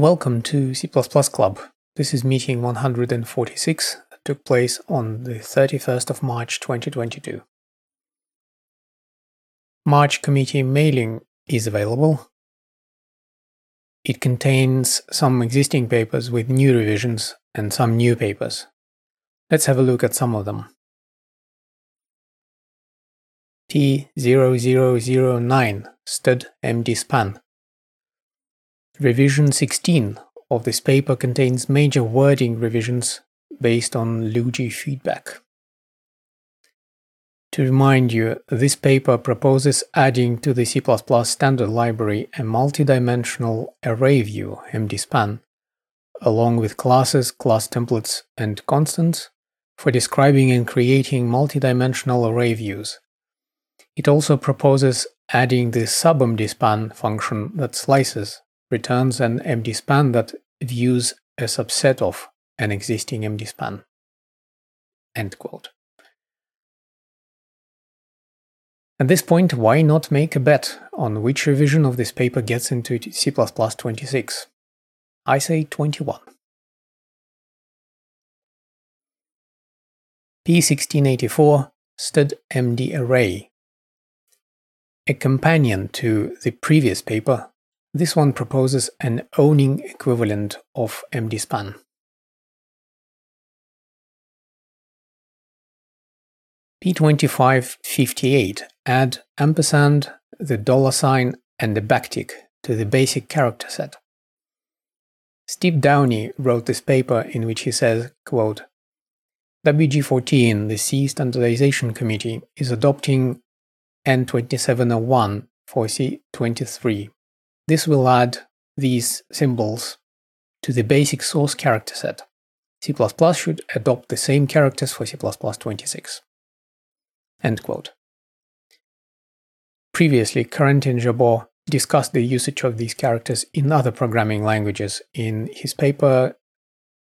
Welcome to C++ Club. This is meeting 146 that took place on the 31st of March 2022. March committee mailing is available. It contains some existing papers with new revisions and some new papers. Let's have a look at some of them. P0009 std mdspan Revision 16 of this paper contains major wording revisions based on LWG feedback. To remind you, this paper proposes adding to the C++ standard library a multidimensional array view MDSpan, along with classes, class templates, and constants for describing and creating multidimensional array views. It also proposes adding the submdspan function that slices returns an MDSpan that views a subset of an existing MDSpan. End quote. At this point, why not make a bet on which revision of this paper gets into C++ 26? I say 21. P1684 std MD array. A companion to the previous paper this one proposes an owning equivalent of mdspan. P2558 add ampersand, the dollar sign, and the backtick to the basic character set. Steve Downey wrote this paper in which he says, quote, WG14, the C Standardization Committee, is adopting N2701 for C23 this will add these symbols to the basic source character set. C++ should adopt the same characters for C++26. End quote. Previously, Corentin Jabot discussed the usage of these characters in other programming languages in his paper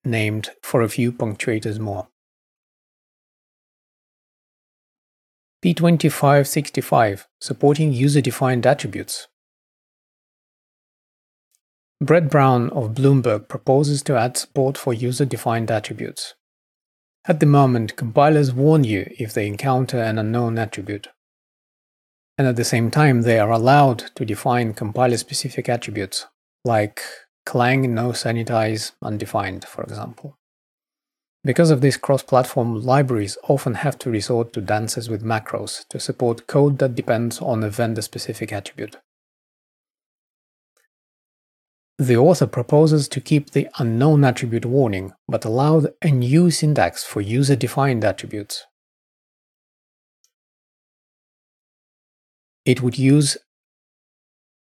named For a Few Punctuators More. P2565 Supporting User-Defined Attributes Bret Brown of Bloomberg proposes to add support for user-defined attributes. At the moment, compilers warn you if they encounter an unknown attribute. And at the same time, they are allowed to define compiler-specific attributes, like clang no sanitize undefined, for example. Because of this, cross-platform libraries often have to resort to dances with macros to support code that depends on a vendor-specific attribute. The author proposes to keep the unknown attribute warning, but allow a new syntax for user-defined attributes. It would use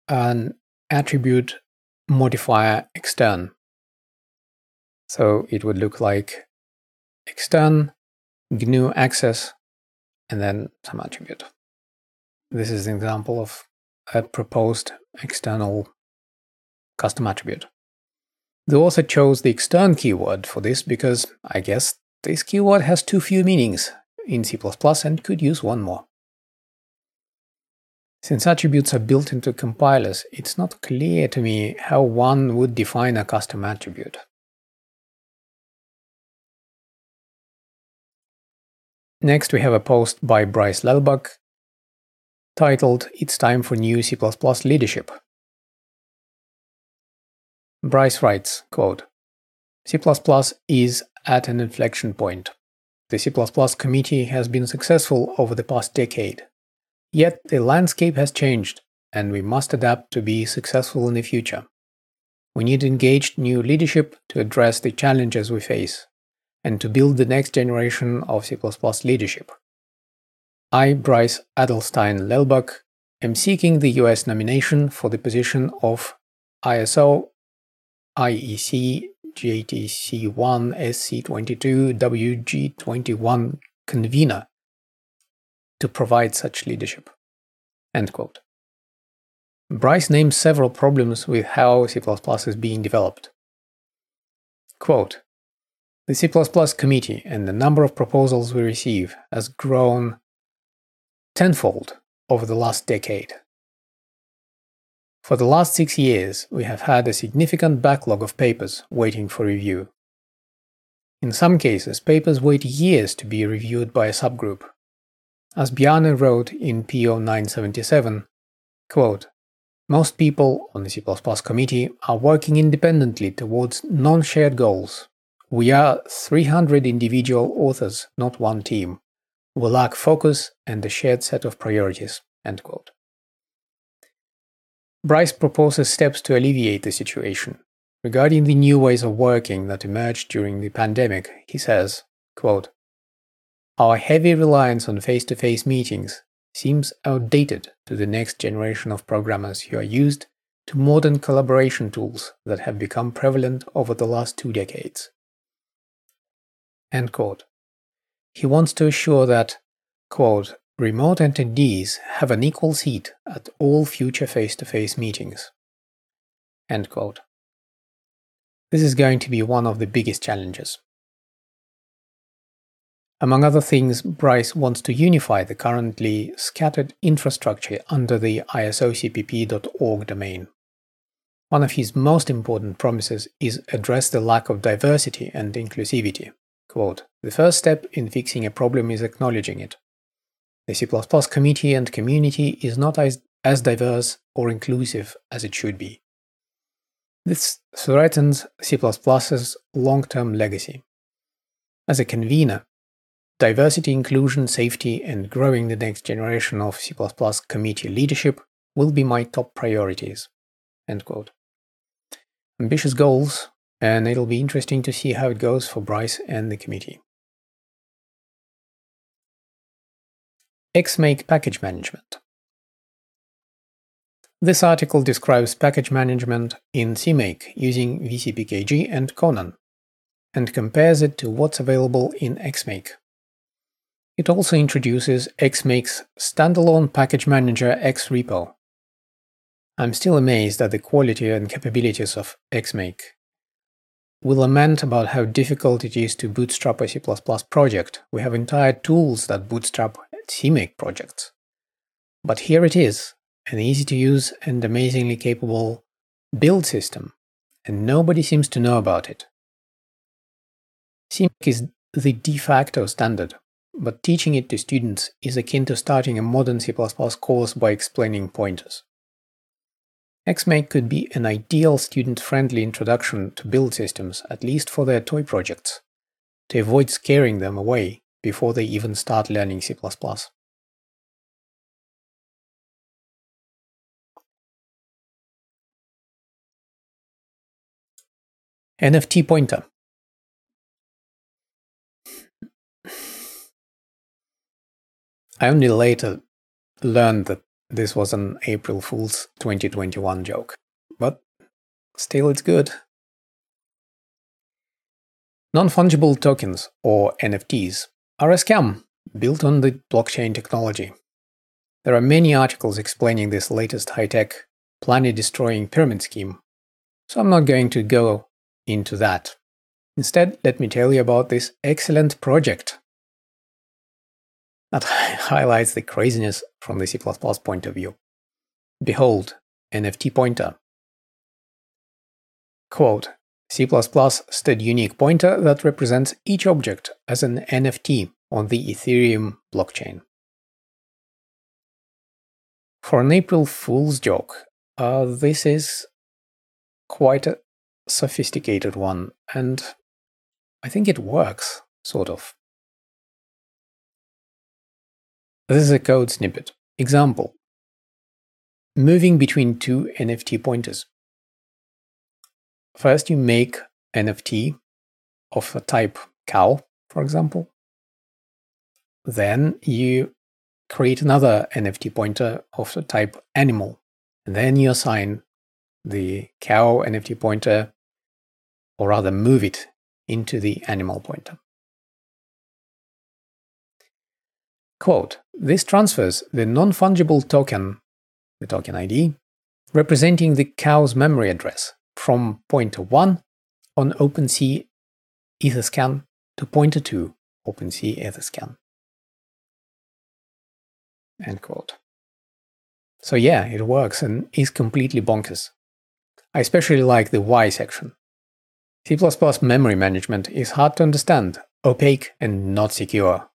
an attribute modifier extern. So it would look like extern, GNU access, and then some attribute. This is an example of a proposed external custom attribute. The author chose the extern keyword for this because, I guess, this keyword has too few meanings in C++ and could use one more. Since attributes are built into compilers, it's not clear to me how one would define a custom attribute. Next we have a post by Bryce Lelbach titled It's Time for New C++ Leadership. Bryce writes, quote, C++ is at an inflection point. The C++ committee has been successful over the past decade. Yet the landscape has changed, and we must adapt to be successful in the future. We need engaged new leadership to address the challenges we face, and to build the next generation of C++ leadership. I, Bryce Adelstein Lelbach, am seeking the US nomination for the position of ISO IEC JTC1 SC22 WG21 convener to provide such leadership. End quote. Bryce names several problems with how C++ is being developed. Quote, the C++ committee and the number of proposals we receive has grown tenfold over the last decade. For the last six years, we have had a significant backlog of papers waiting for review. In some cases, papers wait years to be reviewed by a subgroup. As Bjarne wrote in P0977, quote, most people on the C++ committee are working independently towards non-shared goals. We are 300 individual authors, not one team. We lack focus and a shared set of priorities. End quote. Bryce proposes steps to alleviate the situation. Regarding the new ways of working that emerged during the pandemic, he says, quote, Our heavy reliance on face to face meetings seems outdated to the next generation of programmers who are used to modern collaboration tools that have become prevalent over the last two decades. End quote. He wants to assure that, quote, remote attendees have an equal seat at all future face to face meetings. End quote. This is going to be one of the biggest challenges. Among other things, Bryce wants to unify the currently scattered infrastructure under the isocpp.org domain. One of his most important promises is address the lack of diversity and inclusivity. Quote, the first step in fixing a problem is acknowledging it. The C++ committee and community is not as, as diverse or inclusive as it should be. This threatens C++'s long-term legacy. As a convener, diversity, inclusion, safety, and growing the next generation of C++ committee leadership will be my top priorities. End quote. Ambitious goals, and it'll be interesting to see how it goes for Bryce and the committee. XMake package management. This article describes package management in CMake using VCPKG and Conan, and compares it to what's available in XMake. It also introduces XMake's standalone package manager XRepo. I'm still amazed at the quality and capabilities of XMake we lament about how difficult it is to bootstrap a C++ project. We have entire tools that bootstrap CMake projects. But here it is, an easy to use and amazingly capable build system, and nobody seems to know about it. CMake is the de facto standard, but teaching it to students is akin to starting a modern C++ course by explaining pointers. XMake could be an ideal student-friendly introduction to build systems, at least for their toy projects, to avoid scaring them away before they even start learning C++. NFT pointer. I only later learned that this was an April Fool's 2021 joke, but still it's good. Non fungible tokens, or NFTs, are a scam built on the blockchain technology. There are many articles explaining this latest high tech, planet destroying pyramid scheme, so I'm not going to go into that. Instead, let me tell you about this excellent project that highlights the craziness from the C++ point of view. Behold, NFT pointer. Quote, C++ stood unique pointer that represents each object as an NFT on the Ethereum blockchain. For an April Fool's joke, uh, this is quite a sophisticated one, and I think it works, sort of. This is a code snippet. Example. Moving between two NFT pointers. First, you make NFT of a type cow, for example. Then you create another NFT pointer of the type animal. And then you assign the cow NFT pointer, or rather move it into the animal pointer. Quote, this transfers the non-fungible token, the token ID, representing the cow's memory address from pointer 1 on OpenSea Etherscan to pointer 2 OpenSea Etherscan. End quote. So yeah, it works and is completely bonkers. I especially like the why section. C++ memory management is hard to understand, opaque, and not secure.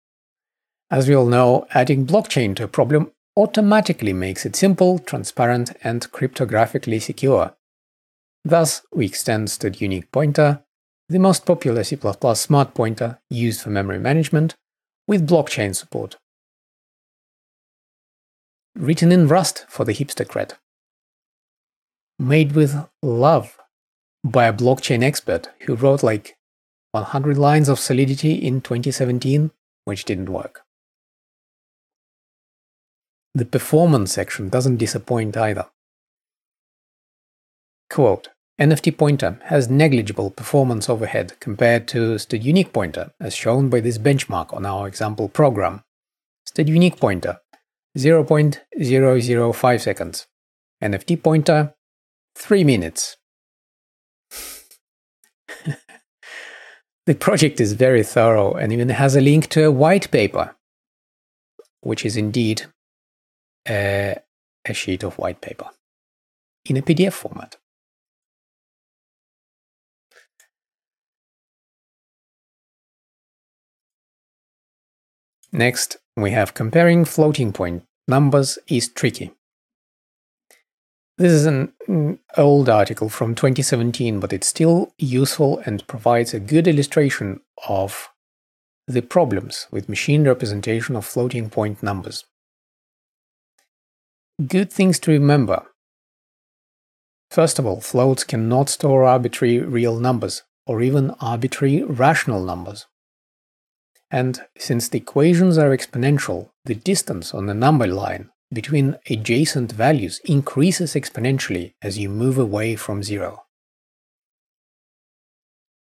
As we all know, adding blockchain to a problem automatically makes it simple, transparent, and cryptographically secure. Thus, we extend stdunique pointer, the most popular C++ smart pointer used for memory management, with blockchain support. Written in Rust for the hipster cred. Made with love by a blockchain expert who wrote like 100 lines of Solidity in 2017, which didn't work. The performance section doesn't disappoint either. Quote, NFT pointer has negligible performance overhead compared to stdunique pointer, as shown by this benchmark on our example program. stdunique pointer 0.005 seconds. NFT pointer 3 minutes. the project is very thorough and even has a link to a white paper, which is indeed a, a sheet of white paper in a PDF format. Next, we have comparing floating point numbers is tricky. This is an mm, old article from 2017, but it's still useful and provides a good illustration of the problems with machine representation of floating point numbers. Good things to remember. First of all, floats cannot store arbitrary real numbers or even arbitrary rational numbers. And since the equations are exponential, the distance on the number line between adjacent values increases exponentially as you move away from zero.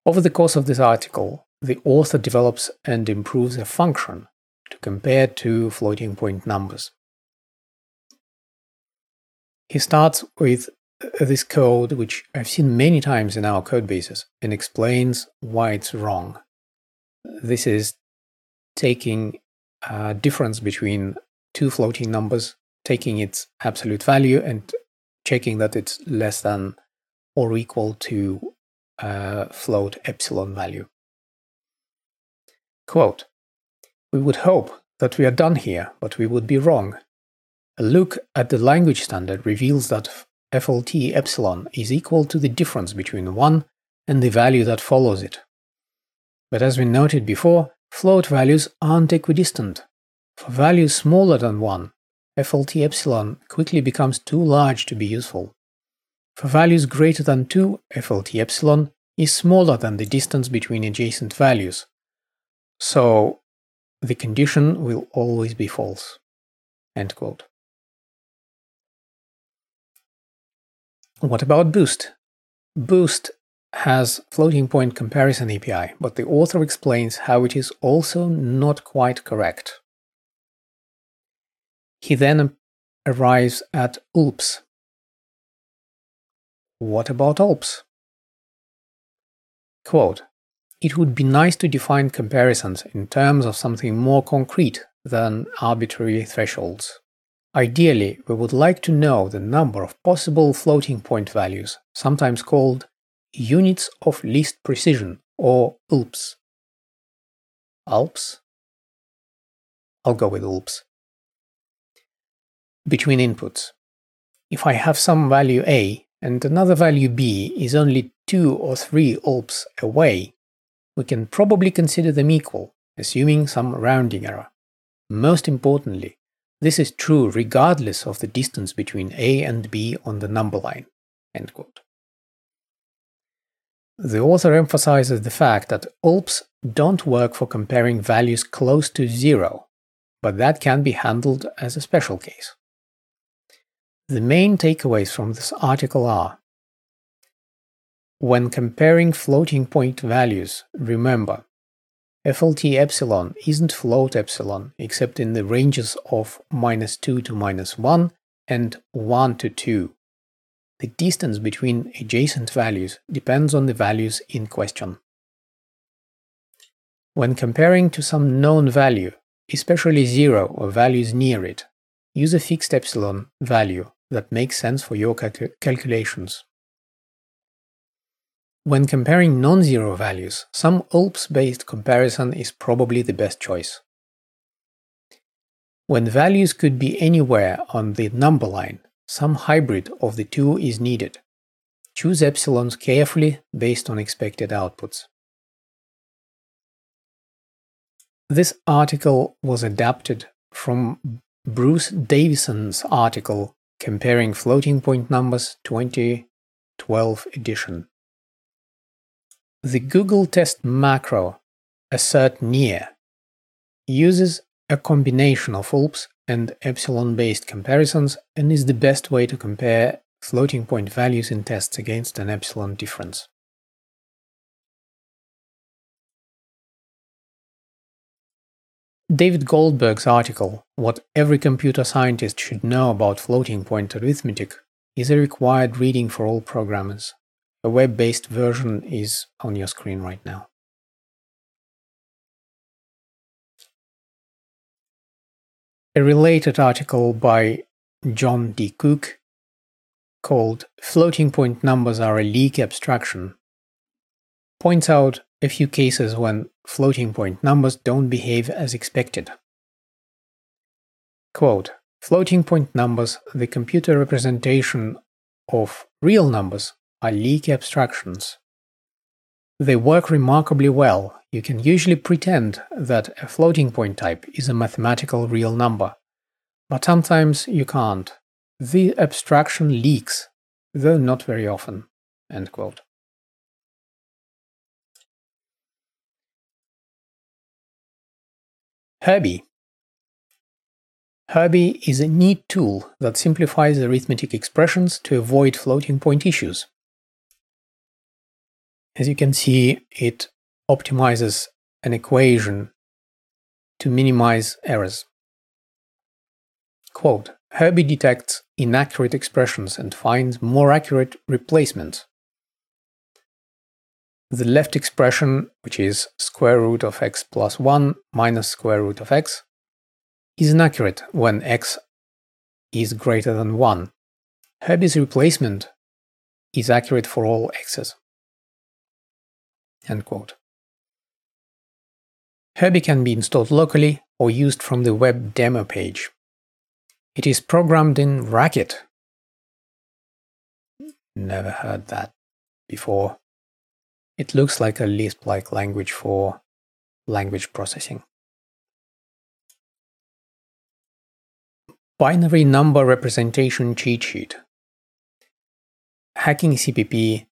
Over the course of this article, the author develops and improves a function to compare two floating point numbers. He starts with this code, which I've seen many times in our code bases, and explains why it's wrong. This is taking a difference between two floating numbers, taking its absolute value and checking that it's less than or equal to a float epsilon value. Quote, we would hope that we are done here, but we would be wrong. A look at the language standard reveals that FLT epsilon is equal to the difference between 1 and the value that follows it. But as we noted before, float values aren't equidistant. For values smaller than 1, FLT epsilon quickly becomes too large to be useful. For values greater than 2, FLT epsilon is smaller than the distance between adjacent values. So the condition will always be false. End quote. What about Boost? Boost has floating point comparison API, but the author explains how it is also not quite correct. He then arrives at ULPS. What about ULPS? Quote, it would be nice to define comparisons in terms of something more concrete than arbitrary thresholds. Ideally, we would like to know the number of possible floating point values, sometimes called units of least precision, or ULPS. ULPS? I'll go with ULPS. Between inputs. If I have some value A and another value B is only 2 or 3 ULPS away, we can probably consider them equal, assuming some rounding error. Most importantly, this is true regardless of the distance between A and B on the number line. The author emphasizes the fact that ULPs don't work for comparing values close to zero, but that can be handled as a special case. The main takeaways from this article are When comparing floating point values, remember FLT epsilon isn't float epsilon except in the ranges of minus 2 to minus 1 and 1 to 2. The distance between adjacent values depends on the values in question. When comparing to some known value, especially 0 or values near it, use a fixed epsilon value that makes sense for your cal- calculations. When comparing non-zero values, some ULPS-based comparison is probably the best choice. When values could be anywhere on the number line, some hybrid of the two is needed. Choose epsilons carefully based on expected outputs. This article was adapted from Bruce Dawson's article comparing floating point numbers 2012 edition. The Google test macro assert near uses a combination of ULPS and epsilon based comparisons and is the best way to compare floating point values in tests against an epsilon difference. David Goldberg's article, What Every Computer Scientist Should Know About Floating Point Arithmetic, is a required reading for all programmers. A web-based version is on your screen right now. A related article by John D. Cook called Floating Point Numbers Are a Leaky Abstraction points out a few cases when floating point numbers don't behave as expected. Quote, floating point numbers, the computer representation of real numbers, are leaky abstractions. They work remarkably well. You can usually pretend that a floating point type is a mathematical real number, but sometimes you can't. The abstraction leaks, though not very often. End quote. Herbie Herbie is a neat tool that simplifies arithmetic expressions to avoid floating point issues. As you can see, it optimizes an equation to minimize errors. Quote, Herbie detects inaccurate expressions and finds more accurate replacements. The left expression, which is square root of x plus 1 minus square root of x, is inaccurate when x is greater than 1. Herbie's replacement is accurate for all x's. End quote. Herbie can be installed locally or used from the web demo page. It is programmed in Racket. Never heard that before. It looks like a Lisp-like language for language processing. Binary number representation cheat sheet. Hacking CPP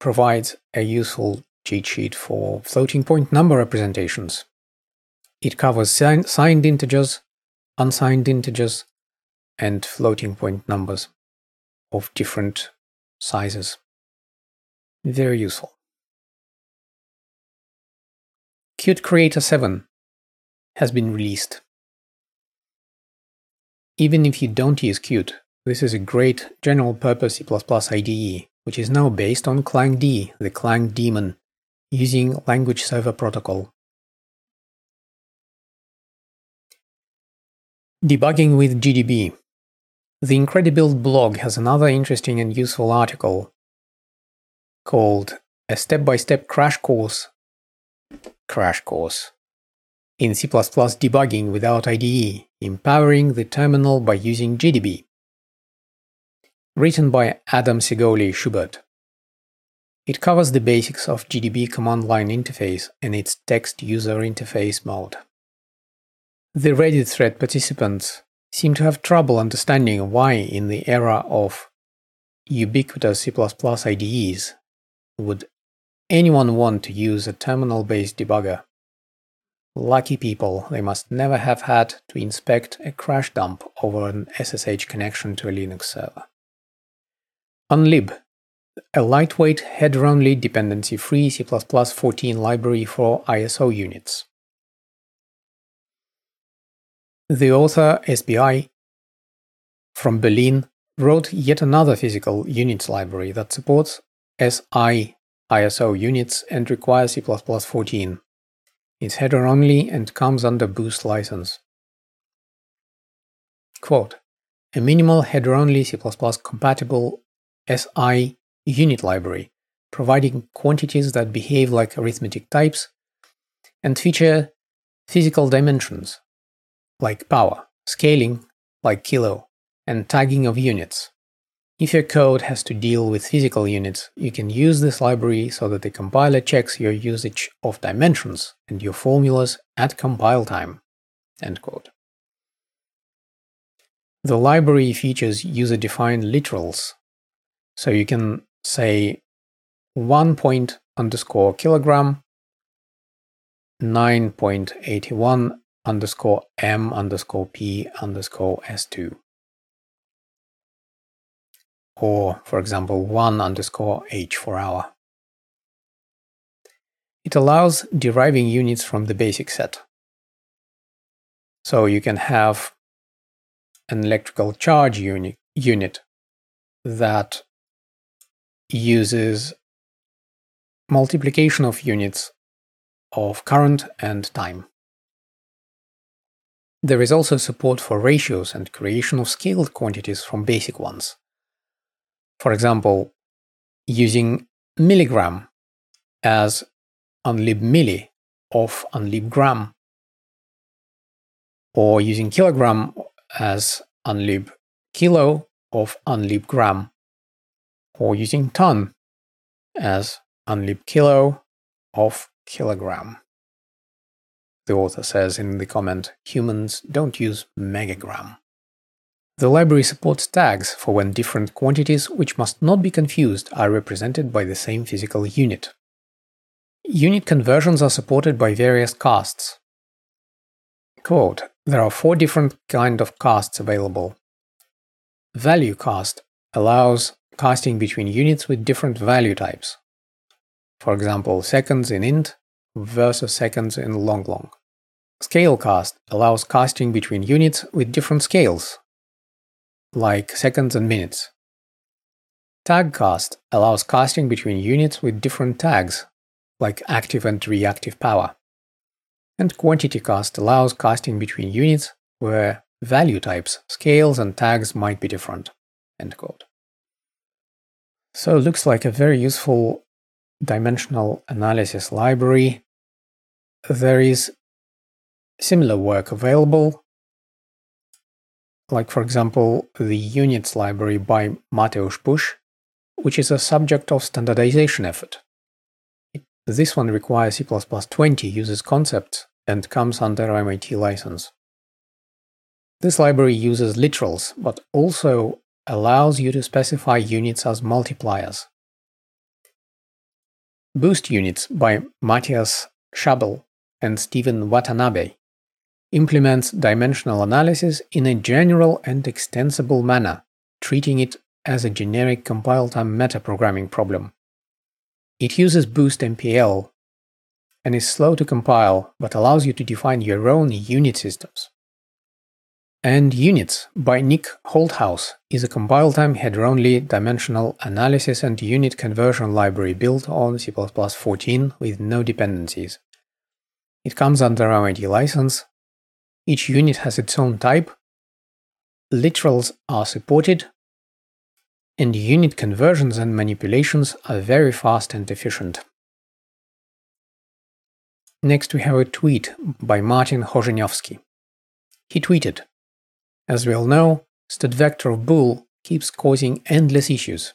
provides a useful cheat sheet for floating point number representations. It covers signed integers, unsigned integers, and floating point numbers of different sizes. Very useful. Qt Creator 7 has been released. Even if you don't use Qt, this is a great general purpose C++ IDE, which is now based on ClangD, the Clang daemon, using Language Server Protocol. Debugging with GDB. The Incredibuild blog has another interesting and useful article called A Step by Step Crash Course Crash Course in C++ debugging without IDE, empowering the terminal by using GDB. Written by Adam Segoli Schubert. It covers the basics of GDB command line interface and its text user interface mode. The Reddit thread participants seem to have trouble understanding why, in the era of ubiquitous C IDEs, would anyone want to use a terminal based debugger. Lucky people, they must never have had to inspect a crash dump over an SSH connection to a Linux server. Unlib a lightweight header-only dependency-free C++ 14 library for ISO units. The author, SBI, from Berlin, wrote yet another physical units library that supports SI ISO units and requires C++ 14. It's header-only and comes under Boost license. Quote, a minimal header-only C++ compatible SI unit library, providing quantities that behave like arithmetic types and feature physical dimensions like power, scaling like kilo, and tagging of units. If your code has to deal with physical units, you can use this library so that the compiler checks your usage of dimensions and your formulas at compile time. The library features user-defined literals, so you can say 1 point underscore kilogram, 9.81 underscore m underscore p underscore s2 or for example 1 underscore h for hour. It allows deriving units from the basic set. So you can have an electrical charge uni- unit that uses multiplication of units of current and time. There is also support for ratios and creation of scaled quantities from basic ones. For example, using milligram as unlib milli of unlib gram, or using kilogram as unlib kilo of unlib gram, or using ton as unlib kilo of kilogram. The author says in the comment, humans don't use megagram. The library supports tags for when different quantities, which must not be confused, are represented by the same physical unit. Unit conversions are supported by various casts. Quote, there are four different kind of casts available. Value cast allows casting between units with different value types. For example, seconds in int versus seconds in long long. Scale cast allows casting between units with different scales, like seconds and minutes. Tag cast allows casting between units with different tags, like active and reactive power. And quantity cast allows casting between units where value types, scales, and tags might be different. End quote. So it looks like a very useful dimensional analysis library. There is similar work available like for example the units library by Mateusz Pusch, which is a subject of standardization effort. This one requires C++20 uses concepts and comes under MIT license. This library uses literals, but also allows you to specify units as multipliers. Boost Units by Matthias Schabel and Steven Watanabe implements dimensional analysis in a general and extensible manner, treating it as a generic compile-time metaprogramming problem. It uses Boost MPL and is slow to compile but allows you to define your own unit systems. And Units by Nic Holthaus is a compile-time header-only dimensional analysis and unit conversion library built on C++14 with no dependencies. It comes under MIT license each unit has its own type, literals are supported, and unit conversions and manipulations are very fast and efficient. Next, we have a tweet by Martin Hořeňovský. He tweeted, As we all know, std vector of bool keeps causing endless issues.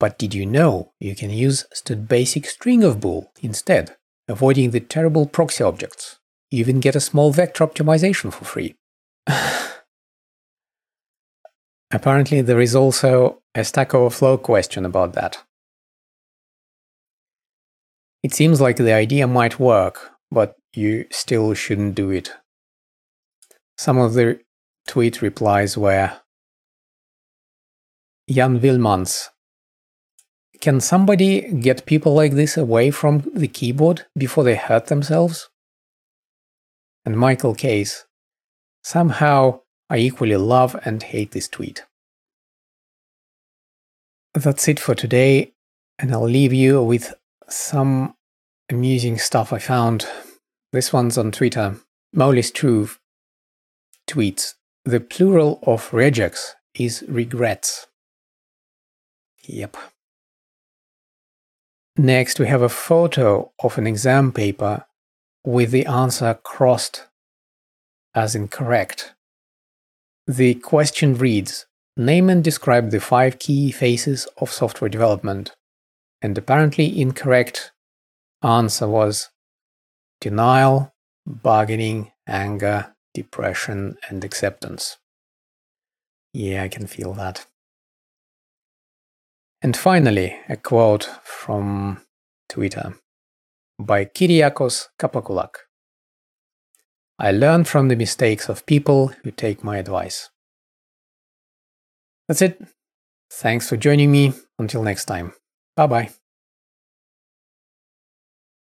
But did you know you can use std basic string of bool instead, avoiding the terrible proxy objects? Even get a small vector optimization for free. Apparently, there is also a Stack Overflow question about that. It seems like the idea might work, but you still shouldn't do it. Some of the tweet replies were Jan Wilmans. Can somebody get people like this away from the keyboard before they hurt themselves? and Michael Caisse. Somehow, I equally love and hate this tweet. That's it for today, and I'll leave you with some amusing stuff I found. This one's on Twitter. Molly Struve tweets the plural of regex is regrets. Yep. Next, we have a photo of an exam paper with the answer crossed as incorrect. The question reads Name and describe the five key phases of software development. And apparently incorrect answer was denial, bargaining, anger, depression, and acceptance. Yeah, I can feel that. And finally, a quote from Twitter by Kyriakos Kapakoulak. I learn from the mistakes of people who take my advice. That's it. Thanks for joining me. Until next time. Bye bye.